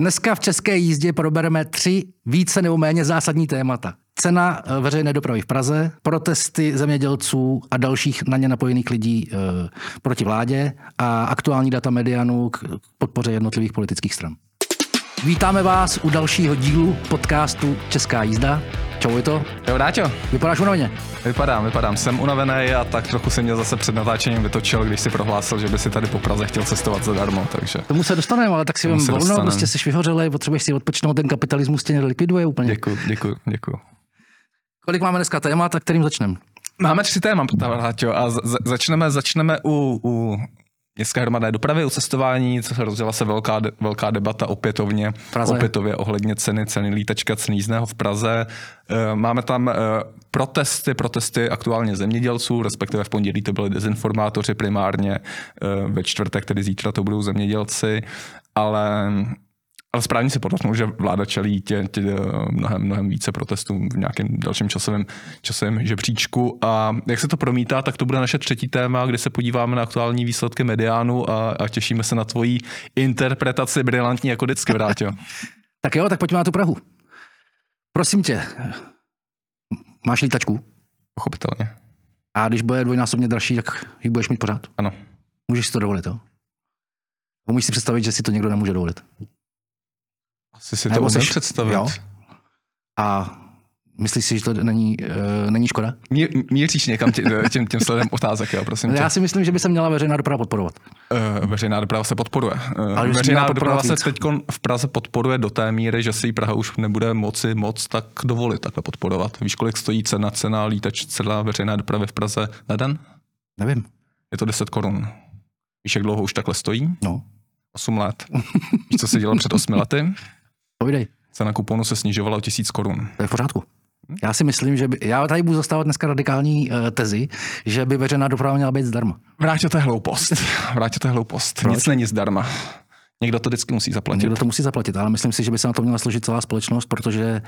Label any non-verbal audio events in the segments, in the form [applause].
Dneska v české jízdě probereme tři více nebo méně zásadní témata. Cena eh, veřejné dopravy v Praze, protesty zemědělců a dalších na ně napojených lidí e, proti vládě a aktuální data medianu k podpoře jednotlivých politických stran. Vítáme vás u dalšího dílu podcastu Česká jízda. Čau, je to? Jo, Dáťo. Vypadáš unaveně? Vypadám, vypadám. Jsem unavený a tak trochu se mě zase před natáčením vytočil, když si prohlásil, že by si tady po Praze chtěl cestovat zadarmo, takže... Tomu se dostaneme, ale tak si vím volno, prostě jsi vyhořelej, potřebuješ si odpočinout, ten kapitalismus tě likviduje úplně. Děkuji, děkuji, děkuji. Kolik máme dneska témat, tak kterým začneme? Máme tři témata, Dáťo, a začneme, začneme u, u městské hromadné dopravy, o cestování, co se rozděla se velká, velká debata opětovně, Praze. opětově ohledně ceny, ceny lítačka, ceny jízdného v Praze. Eh, máme tam eh, protesty, protesty aktuálně zemědělců, respektive v pondělí to byly dezinformátoři primárně, eh, ve čtvrtek, tedy zítra to budou zemědělci, ale ale správně si podotknul, že vláda čelí tě, tě mnohem, mnohem více protestů v nějakém dalším časovém, časovém žebříčku. A jak se to promítá, tak to bude naše třetí téma, kde se podíváme na aktuální výsledky mediánu a, a těšíme se na tvoji interpretaci brilantní jako vždycky, Vrátil. [laughs] tak jo, tak pojďme na tu Prahu. Prosím tě, máš lítačku? Pochopitelně. A když bude dvojnásobně dražší, tak ji budeš mít pořád? Ano. Můžeš si to dovolit, jo? Můžeš si představit, že si to někdo nemůže dovolit. Asi si to umím představit. Jo? A myslíš si, že to není, uh, není škoda? Mí, míříš někam tě, tím, tím sledem otázek, jo, prosím tě. Já si myslím, že by se měla veřejná doprava podporovat. Uh, veřejná doprava se podporuje. Uh, Ale veřejná doprava se teď v Praze podporuje do té míry, že si ji Praha už nebude moci moc tak dovolit takhle podporovat. Víš, kolik stojí cena, cena lítač, celá veřejná dopravy v Praze na den? Nevím. Je to 10 korun. Víš, jak dlouho už takhle stojí? No. 8 let. Víš, co se dělo před 8 lety? Povídej. Cena kuponu se snižovala o tisíc korun. To je v pořádku. Já si myslím, že by, já tady budu zastávat dneska radikální uh, tezi, že by veřejná doprava měla být zdarma. Vrátíte hloupost. [laughs] Vrátíte hloupost. Proč? Nic není zdarma. Někdo to vždycky musí zaplatit. Někdo to musí zaplatit, ale myslím si, že by se na to měla složit celá společnost, protože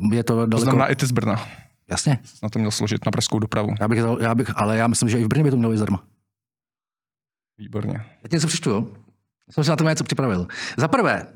uh, je to daleko... To znamená i ty z Brna. Jasně. Na to měl složit na pražskou dopravu. Já bych, já bych, ale já myslím, že i v Brně by to mělo být zdarma. Výborně. Já ti něco přečtu, jo? Jsem si na to něco připravil. Za prvé,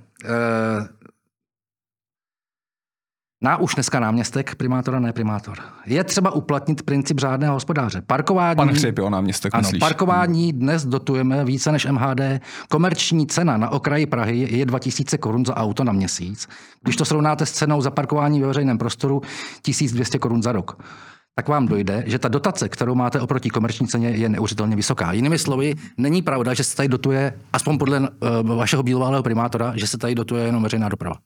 na už dneska náměstek, primátora, ne primátor. Je třeba uplatnit princip řádného hospodáře. Parkování, Pan jo, náměstek, ano, myslíš? parkování dnes dotujeme více než MHD. Komerční cena na okraji Prahy je 2000 korun za auto na měsíc. Když to srovnáte s cenou za parkování ve veřejném prostoru, 1200 korun za rok tak vám dojde, že ta dotace, kterou máte oproti komerční ceně, je neuvěřitelně vysoká. Jinými slovy, není pravda, že se tady dotuje, aspoň podle uh, vašeho bílového primátora, že se tady dotuje jenom veřejná doprava.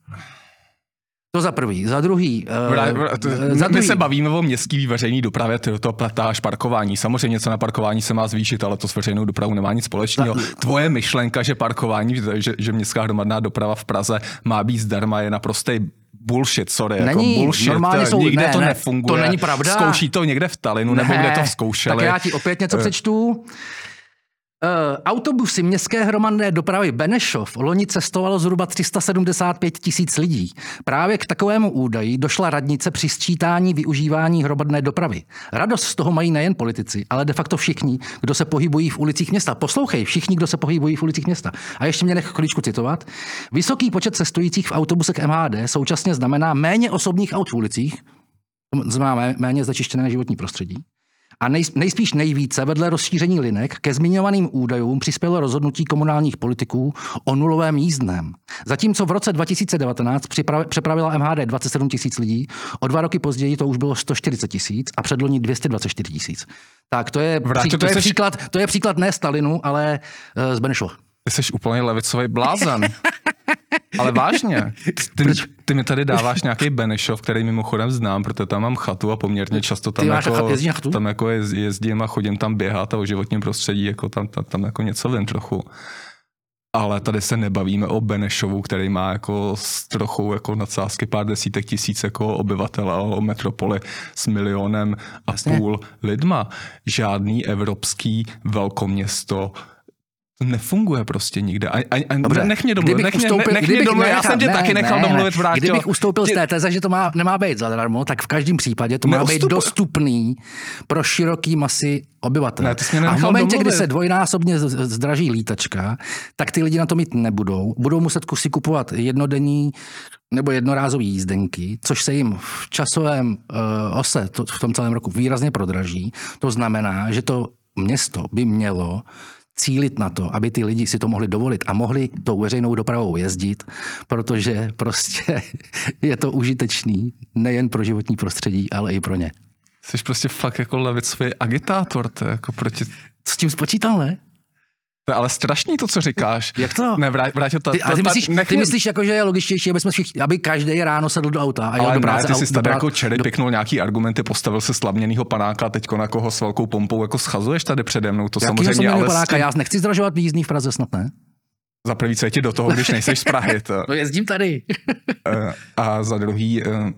To za prvý. Za druhý. Uh, to, za druhý. My se bavíme o městský veřejný dopravě, ty to platáš parkování. Samozřejmě něco na parkování se má zvýšit, ale to s veřejnou dopravou nemá nic společného. Za... Tvoje myšlenka, že parkování, že, že městská hromadná doprava v Praze má být zdarma, je naprostý bullshit, sorry, jako není, jako bullshit, normálně jsou, nikde ne, to ne, nefunguje. To není pravda. Zkouší to někde v Talinu, ne, nebo kde to zkoušeli. Tak já ti opět něco uh, přečtu. Uh, autobusy městské hromadné dopravy Benešov loni cestovalo zhruba 375 tisíc lidí. Právě k takovému údaji došla radnice při sčítání využívání hromadné dopravy. Radost z toho mají nejen politici, ale de facto všichni, kdo se pohybují v ulicích města. Poslouchej, všichni, kdo se pohybují v ulicích města. A ještě mě nech chvíličku citovat. Vysoký počet cestujících v autobusech MHD současně znamená méně osobních aut v ulicích, znamená méně znečištěné životní prostředí a nej, nejspíš nejvíce vedle rozšíření linek ke zmiňovaným údajům přispělo rozhodnutí komunálních politiků o nulovém jízdném. Zatímco v roce 2019 přepravila MHD 27 tisíc lidí, o dva roky později to už bylo 140 tisíc a předloni 224 tisíc. Tak to je, Vrátě, pří, to, je seš... příklad, to je příklad ne Stalinu, ale uh, z Benešova. Ty jsi úplně levicový blázen. [laughs] Ale vážně, ty, ty mi tady dáváš nějaký Benešov, který mimochodem znám, protože tam mám chatu a poměrně často tam, jako, tam jako jezdím a chodím tam běhat a o životním prostředí, jako tam, tam, tam jako něco vím trochu. Ale tady se nebavíme o Benešovu, který má jako s trochou jako nadsázky pár desítek tisíc jako obyvatel a o metropoli s milionem a Jasně. půl lidma. Žádný evropský velkoměsto To nefunguje prostě nikde. A, a, a Dobře, nech mě domluvit, nech mě, ustoupil- nech mě domluvit, já jsem tě ne, taky nechal ne, domluvit, vrátil. Kdybych ustoupil z té teze, že to má, nemá být zadarmo, tak v každém případě to má být Neustupuj. dostupný pro široký masy obyvatel. Ne, a v momentě, kdy domluvit. se dvojnásobně zdraží lítačka, tak ty lidi na to mít nebudou. Budou muset kusy kupovat jednodenní nebo jednorázové jízdenky, což se jim v časovém uh, ose to, v tom celém roku výrazně prodraží. To znamená, že to město by mělo cílit na to, aby ty lidi si to mohli dovolit a mohli tou veřejnou dopravou jezdit, protože prostě [laughs] je to užitečný nejen pro životní prostředí, ale i pro ně. Jsi prostě fakt jako levicový agitátor, to jako proti... Co s tím spočítal, ne? To je ale strašný to, co říkáš. Jak to? Ne, vrát, vrátil to. Ty, ty, myslíš, nech ty myslíš jako, že je logičtější, aby, jsme všichni, aby každý ráno sedl do auta a jel ale do ne, práce. ty a jsi tady jako čery do- piknul nějaký argumenty, postavil se slavněnýho panáka, teď na koho s velkou pompou jako schazuješ tady přede mnou, to jsem samozřejmě, ale panáka? tím, Já nechci zdražovat jízdný v Praze, snad ne? za prvý, co je ti do toho, když nejseš z Prahy. To, [laughs] No jezdím tady. Eh, a za druhý, eh,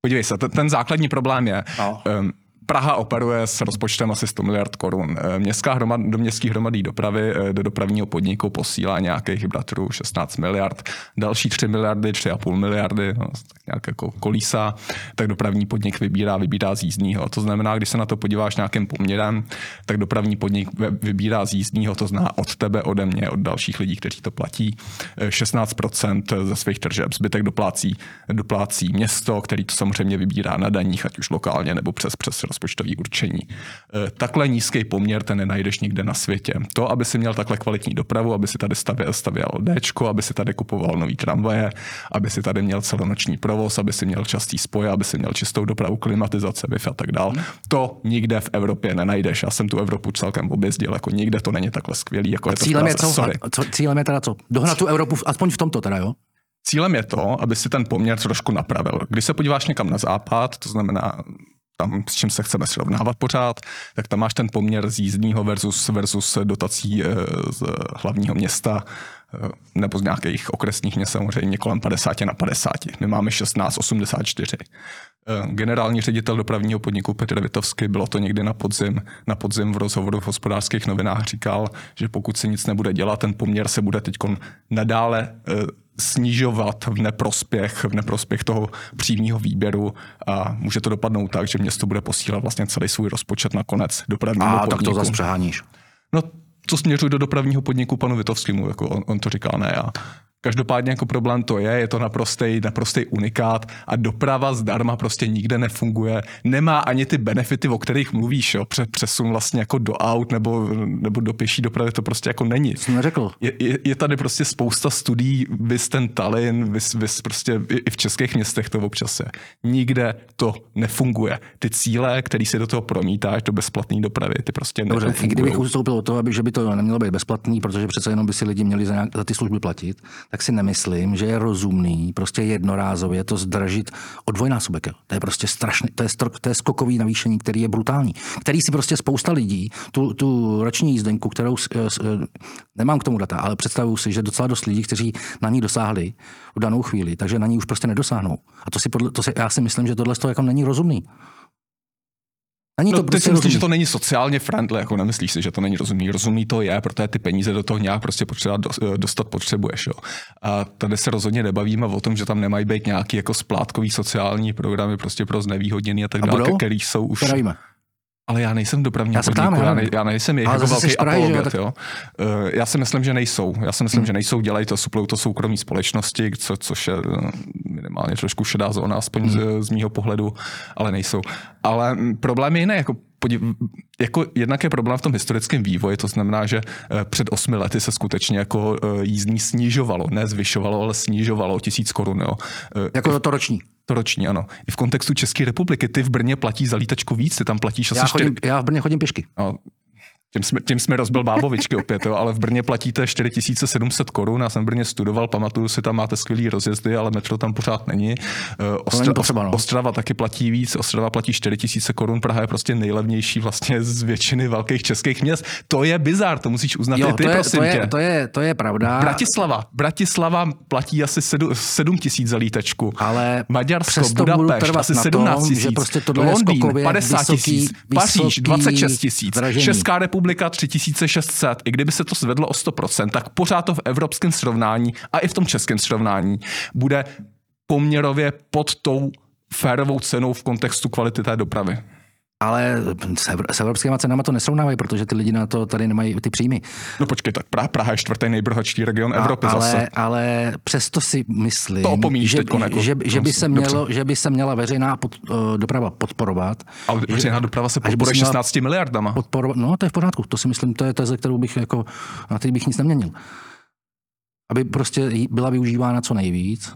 podívej se, ten, základní problém je, No. em, Praha operuje s rozpočtem asi 100 miliard korun. Eh, Městská hromad, do městských hromadí dopravy eh, do dopravního podniku posílá nějakých bratrů 16 miliard, další 3 miliardy, 3,5 miliardy, no, tak nějak jako kolísa, tak dopravní podnik vybírá, vybírá z jízdního. To znamená, když se na to podíváš nějakým poměrem, tak dopravní podnik vybírá z jízdního, to zná od tebe, ode mě, od dalších lidí, kteří to platí, eh, 16% ze svých tržeb. Zbytek doplácí, doplácí město, který to samozřejmě vybírá na daních, ať už lokálně nebo přes, přes rozpočtový určení. Eh, Takhle nízký poměr ten nenajdeš nikde na světě. To, aby si měl takhle kvalitní dopravu, aby si tady stavěl, stavěl Dčko, aby si tady kupoval nový tramvaje, aby si tady měl celonoční provoz, aby si měl častý spoje, aby si měl čistou dopravu, klimatizace, Wi-Fi a tak dál. To nikde v Evropě nenajdeš. Já jsem tu Evropu celkem objezdil, jako nikde to není takhle skvělý, jako je to v Cílem je Praze. co? Sorry. A co? Cílem je teda co? Dohnat tu Evropu, aspoň v tomto teda, jo? Cílem je to, aby si ten poměr trošku napravil. Když se podíváš někam na západ, to znamená tam, s čím se chceme srovnávat pořád, tak tam máš ten poměr z jízdního versus, versus dotací eh, z hlavního města eh, nebo z nějakých okresních měst samozřejmě kolem 50 na 50. My máme 16,84. Eh, Generální ředitel dopravního podniku Petr Vitovsky, bylo to někdy na podzim, na podzim v rozhovoru v hospodářských novinách říkal, že pokud se nic nebude dělat, ten poměr se bude teď nadále snižovat v neprospěch, v neprospěch toho přímého výběru a může to dopadnout tak, že město bude posílat vlastně celý svůj rozpočet na konec dopravního A podniku. tak to zase přeháníš. No, to směřuji do dopravního podniku panu Vitovskému, jako on, on to říkal, ne já. Každopádně jako problém to je, je to naprostej, naprostej unikát a doprava zdarma prostě nikde nefunguje. Nemá ani ty benefity, o kterých mluvíš, jo. Pře- Přesun vlastně jako do aut nebo, nebo do pěší dopravy, to prostě jako není. Jsem neřekl. Je, je, je tady prostě spousta studií, vys ten Tallinn, vys, vys prostě i v českých městech to občas je. Nikde to nefunguje. Ty cíle, který si do toho promítáš, do bezplatné dopravy, ty prostě Dobře, nefungují. kdybych ustoupil od toho, aby, že by to nemělo být bezplatný, protože přece jenom by si lidi měli za, nějak, za ty služby platit, tak si nemyslím, že je rozumný prostě jednorázově to zdražit o dvojnásobek. To je prostě strašný, to je, stro, to je skokový navýšení, který je brutální. Který si prostě spousta lidí, tu, tu roční jízdenku, kterou nemám k tomu data, ale představuju si, že docela dost lidí, kteří na ní dosáhli v danou chvíli, takže na ní už prostě nedosáhnou. A to si, podle, to si já si myslím, že tohle to jako není rozumný. Není No, to ty prostě si myslíš, že to není sociálně friendly, jako nemyslíš si, že to není rozumný. Rozumný to je, protože ty peníze do toho nějak prostě potřeba do- dostat potřebuješ. Jo. A tady se rozhodně nebavíme o tom, že tam nemají být nějaký jako splátkový sociální programy prostě pro znevýhodněný a tak dále, který jsou už... Teda víme. Ale já nejsem dopravní Já podniku, ptám, já, ne, já nejsem jejich jako velký Prahy, že jo, apologet, jo. Eh, Já si myslím, že nejsou. Já si myslím, Hmm. že nejsou, dělají to, suplují to soukromí společnosti, co, což je eh, minimálně trošku šedá zóna, aspoň Hmm. z, z mýho pohledu, ale nejsou. Ale mm, problém je jiný, jako jako jednak je problém v tom historickém vývoji, to znamená, že eh, před osmi lety se skutečně jako jízdní snižovalo, ne zvyšovalo, ale snižovalo o tisíc korun. Jo. Jako to roční. To roční, ano. I v kontextu České republiky, ty v Brně platí za lítačku víc, ty tam platíš asi Já, čtyři- chodím, já v Brně chodím pěšky. No, tím jsme, tím jsme rozbil bábovičky opět, jo, ale v Brně platíte 4700 korun, já jsem v Brně studoval, pamatuju si, tam máte skvělý rozjezdy, ale metro tam pořád není. Eh, Ostra, není potřeba, no. Ostrava taky platí víc, Ostrava platí 4000 korun, Praha je prostě nejlevnější vlastně z většiny velkých českých měst. To je bizar, to musíš uznat Jo, ty, to, je, prosím to, tě. je, to, je, to je pravda. Bratislava. Bratislava platí asi 7 tisíc za lítačku. Ale Maďarsko, Budapešť asi na 17 tom, tisíc. že prostě tohle je Londýn skokově 50 vysoký- tisíc. Paříž vysoký 26 tisíc. zdražení. Česká republika republika 3600, i kdyby se to zvedlo o 100%, tak pořád to v evropském srovnání a i v tom českém srovnání bude poměrově pod tou férovou cenou v kontextu kvality té dopravy. Ale s, evr- s evropskými cenami to nesrovnávají, protože ty lidi na to tady nemají ty příjmy. No počkej, tak Praha, Praha je čtvrtý nejbohatší region A- Evropy ale, zase. ale přesto si myslím, To že, teďko, jako- že, že, by se dobře. mělo, že by se měla veřejná pod, uh, doprava podporovat. Ale veřejná doprava se a podporuje se měla 16 miliardama. podporovat. No, to je v pořádku. To si myslím, to je teze, kterou bych jako, na který bych nic neměnil. Aby prostě byla využívána co nejvíc.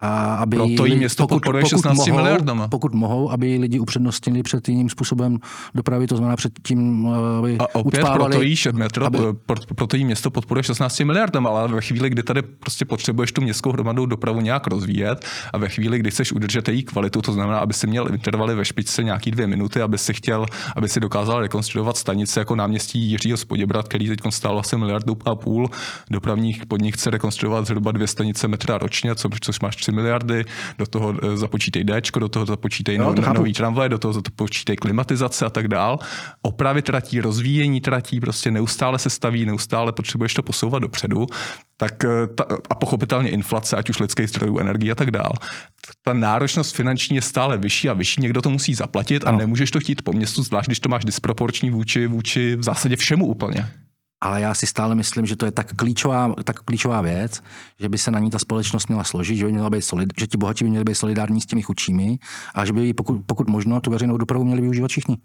A aby Proto lidi- město podporuje 16 mohou, miliardama. Pokud mohou, aby lidi upřednostnili před jiným způsobem dopravy, to znamená před tím, aby A opět ucpávali- proto jí, metro, aby- pro, proto jí město podporuje 16 miliardama, ale ve chvíli, kdy tady prostě potřebuješ tu městskou hromadnou dopravu nějak rozvíjet a ve chvíli, kdy chceš udržet její kvalitu, to znamená, aby si měl intervaly ve špičce nějaký dvě minuty, aby si chtěl, aby si dokázal rekonstruovat stanice jako náměstí Jiřího Spoděbrat, který teď stál asi miliardu a půl. Dopravních podnik chce rekonstruovat zhruba dvě stanice metra ročně, co, což máš 3 miliardy, do toho eh, započítej D, do toho započítej no, chápu. nový tramvaj, do toho započítej klimatizace a tak dál. Opravy tratí, rozvíjení tratí, prostě neustále se staví, neustále potřebuješ to posouvat dopředu, tak eh, ta, a pochopitelně inflace, ať už lidských zdrojů, energie a tak dál. Ta náročnost finanční je stále vyšší a vyšší, někdo to musí zaplatit a Ano. nemůžeš to chtít po městu, zvlášť když to máš disproporční vůči, vůči v zásadě všemu úplně. Ale já si stále myslím, že to je tak klíčová, tak klíčová věc, že by se na ní ta společnost měla složit, že, by měla být solid, že ti bohatí by měli být solidární s těmi chudšími a že by pokud, pokud možno tu veřejnou dopravu měli využívat všichni.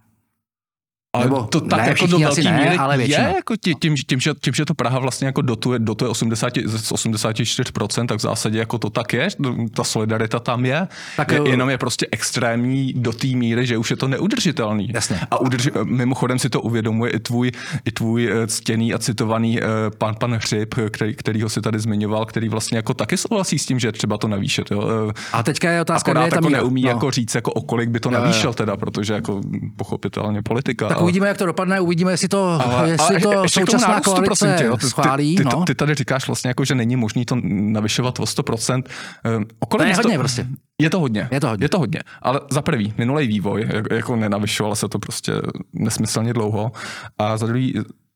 Ale Nebo to tak ne, jako do velké ne, míry ale je, jako tím, tím, tím, že, tím, že to Praha vlastně jako dotuje, dotuje 80, z 84%, tak v zásadě jako to tak je, ta solidarita tam je, Tak, je jo. jenom je prostě extrémní do té míry, že už je to neudržitelný. Jasně. A udrž, mimochodem si to uvědomuje i tvůj, i tvůj eh, ctěný a citovaný eh, pan, pan Hřib, který, kterýho si tady zmiňoval, který vlastně jako taky souhlasí s tím, že je třeba to navýšit. Jo? Eh, A teďka je otázka, kde je tam jako neumí no. jako říct, jako o kolik by to navýšil teda, protože jako pochopitelně politika. Tak ale- uvidíme, jak to dopadne, uvidíme, jestli to, jestli je- to [laughs] ještě tomu současná nárůstu, koalice prosím tě, jo. Ty- schválí. Ty, ty, no. ty, tady říkáš vlastně, jako, že není možný to navyšovat o 100%. Ehm, O kolik To je hodně prostě. Je to hodně. Je to hodně. Je to hodně. Ale za prvý, minulý vývoj, jak- jako nenavyšovalo se to prostě nesmyslně dlouho. A za druhý,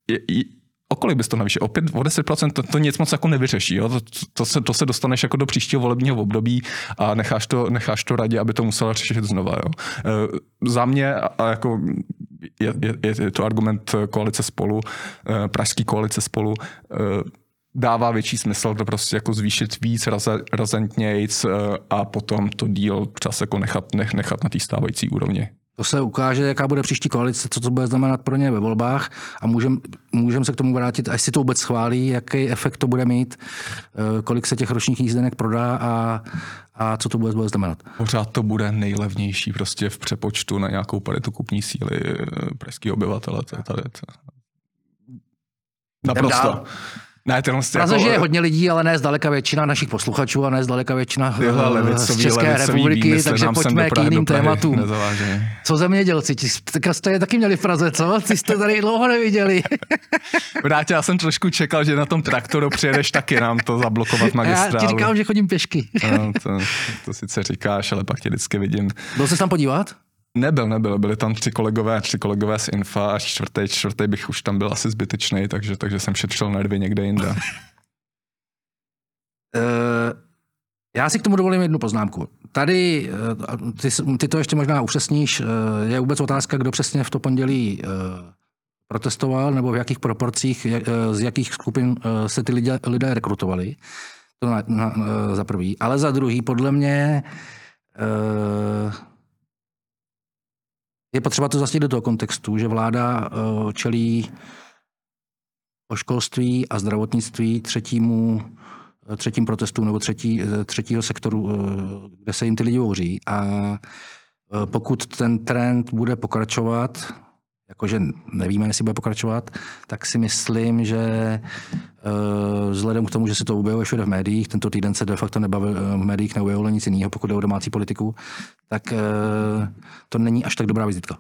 je, je, o kolik bys to navýšil? O 5, o 10%, to, to nic moc jako nevyřeší. Jo? To, to, se, to se dostaneš jako do příštího volebního období a necháš to, necháš to radě, aby to musela řešit znova. Jo? E, za mě, a jako je, je, je to argument koalice spolu, eh, pražský koalice spolu, eh, dává větší smysl to prostě jako zvýšit víc raze, razentnějc eh, a potom to díl čas jako nechat, nech, nechat na té stávající úrovni. To se ukáže, jaká bude příští koalice, co to bude znamenat pro ně ve volbách a můžeme můžem se k tomu vrátit, až si to vůbec schválí, jaký efekt to bude mít, eh, kolik se těch ročních jízdenek prodá a, a co to vůbec bude znamenat. Pořád to bude nejlevnější prostě v přepočtu na nějakou paritu kupní síly eh, pražský obyvatele. To je tady, to. Naprosto. Ne, Praze žije hodně lidí, ale ne zdaleka většina našich posluchačů a ne zdaleka většina eh, Tyhle z levicový, České levicový republiky, výmysly takže pojďme k jiným tématům. Co zemědělci? Ti teďka jste je taky měli v Praze, co? Ty jste tady dlouho neviděli. Vrátě, já jsem trošku čekal, že na tom traktoru přijedeš taky nám to zablokovat Já magistrálu. ti říkám, že chodím pěšky. No, to, to sice říkáš, ale pak tě vždycky vidím. Byl jsi tam podívat? Nebyl, nebyl, byli tam tři kolegové, tři kolegové z Infa a čtvrtý, čtvrtý bych už tam byl asi zbytečný, takže, takže jsem šetřil nervy někde jinde. [laughs] Eh, Já si k tomu dovolím jednu poznámku. Tady, eh, ty, ty to ještě možná upřesníš, eh, je vůbec otázka, kdo přesně v to pondělí protestoval, nebo v jakých proporcích, z jakých skupin se ty lidé, lidé rekrutovali. To na, na, za prvý. Ale za druhý, podle mě je potřeba to zase do toho kontextu, že vláda eh, čelí o školství a zdravotnictví třetímu třetím protestům nebo třetí, třetího sektoru, eh, kde se jim ty lidi bouří. A eh, pokud ten trend bude pokračovat, jakože nevíme, jestli bude pokračovat, tak si myslím, že eh, vzhledem k tomu, že se to objevuje všude v médiích, tento týden se de facto nebavil, v médiích neobjevilo nic jiného, pokud jde o domácí politiku, tak eh, to není až tak dobrá vizitka.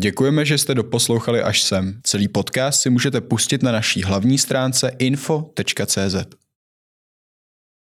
Děkujeme, že jste doposlouchali až sem. Celý podcast si můžete pustit na naší hlavní stránce info.cz.